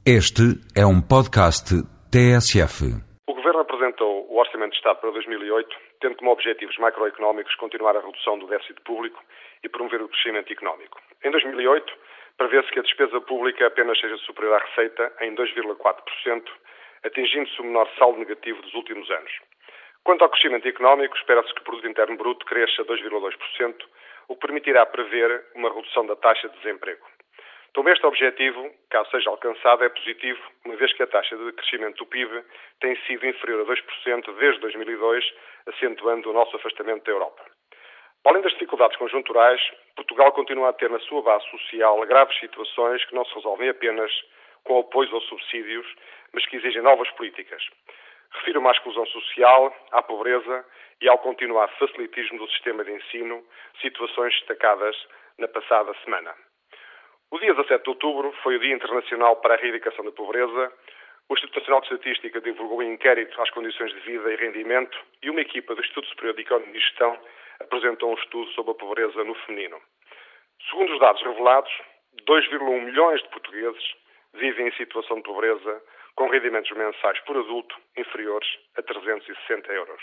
Este é um podcast TSF. O Governo apresentou o Orçamento de Estado para 2008, tendo como objetivos macroeconómicos continuar a redução do déficit público e promover o crescimento económico. Em 2008, prevê-se que a despesa pública apenas seja superior à receita em 2,4%, atingindo-se o menor saldo negativo dos últimos anos. Quanto ao crescimento económico, espera-se que o Produto Interno Bruto cresça 2,2%, o que permitirá prever uma redução da taxa de desemprego. Então, este objetivo, caso seja alcançado, é positivo, uma vez que a taxa de crescimento do PIB tem sido inferior a 2% desde 2002, acentuando o nosso afastamento da Europa. Além das dificuldades conjunturais, Portugal continua a ter na sua base social graves situações que não se resolvem apenas com apoios ou subsídios, mas que exigem novas políticas. Refiro-me à exclusão social, à pobreza e ao continuado facilitismo do sistema de ensino, situações destacadas na passada semana. O dia 17 de outubro foi o Dia Internacional para a Erradicação da Pobreza. O Instituto Nacional de Estatística divulgou um inquérito às condições de vida e rendimento e uma equipa do Instituto Superior de Economia e Gestão apresentou um estudo sobre a pobreza no feminino. Segundo os dados revelados, 2,1 milhões de portugueses vivem em situação de pobreza com rendimentos mensais por adulto inferiores a 360 euros.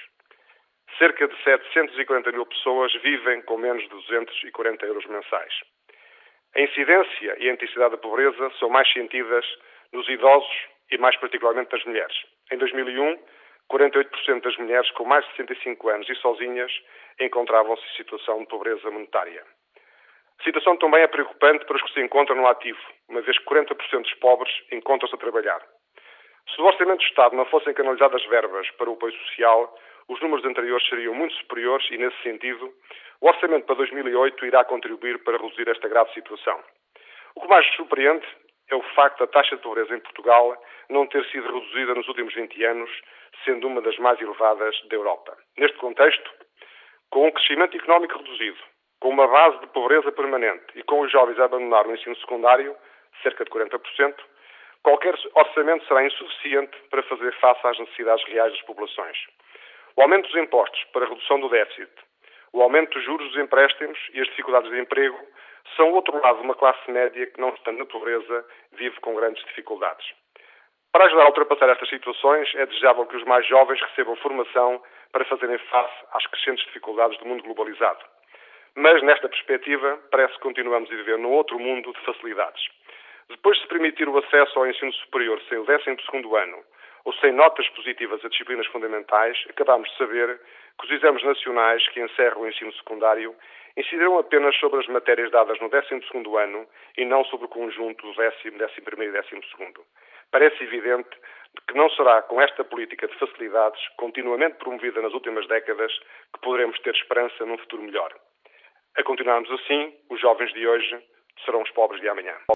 Cerca de 740 mil pessoas vivem com menos de 240 euros mensais. A incidência e a intensidade da pobreza são mais sentidas nos idosos e mais particularmente nas mulheres. Em 2001, 48% das mulheres com mais de 65 anos e sozinhas encontravam-se em situação de pobreza monetária. A situação também é preocupante para os que se encontram no ativo, uma vez que 40% dos pobres encontram-se a trabalhar. Se do Orçamento do Estado não fossem canalizadas verbas para o apoio social, os números anteriores seriam muito superiores e, nesse sentido, o Orçamento para 2008 irá contribuir para reduzir esta grave situação. O que mais surpreende é o facto da taxa de pobreza em Portugal não ter sido reduzida nos últimos 20 anos, sendo uma das mais elevadas da Europa. Neste contexto, com um crescimento económico reduzido, com uma base de pobreza permanente e com os jovens a abandonar o ensino secundário, cerca de 40%, qualquer orçamento será insuficiente para fazer face às necessidades reais das populações. O aumento dos impostos para a redução do déficit, o aumento dos juros dos empréstimos e as dificuldades de emprego são outro lado de uma classe média que, não estando na pobreza, vive com grandes dificuldades. Para ajudar a ultrapassar estas situações, é desejável que os mais jovens recebam formação para fazerem face às crescentes dificuldades do mundo globalizado. Mas, nesta perspectiva, parece que continuamos a viver num outro mundo de facilidades. Depois de se permitir o acesso ao ensino superior sem o 12 ano ou sem notas positivas a disciplinas fundamentais, acabamos de saber que os exames nacionais que encerram o ensino secundário incidirão apenas sobre as matérias dadas no 12 ano e não sobre o conjunto do décimo, décimo primeiro e décimo segundo. Parece evidente que não será com esta política de facilidades, continuamente promovida nas últimas décadas, que poderemos ter esperança num futuro melhor. A continuarmos assim, os jovens de hoje serão os pobres de amanhã.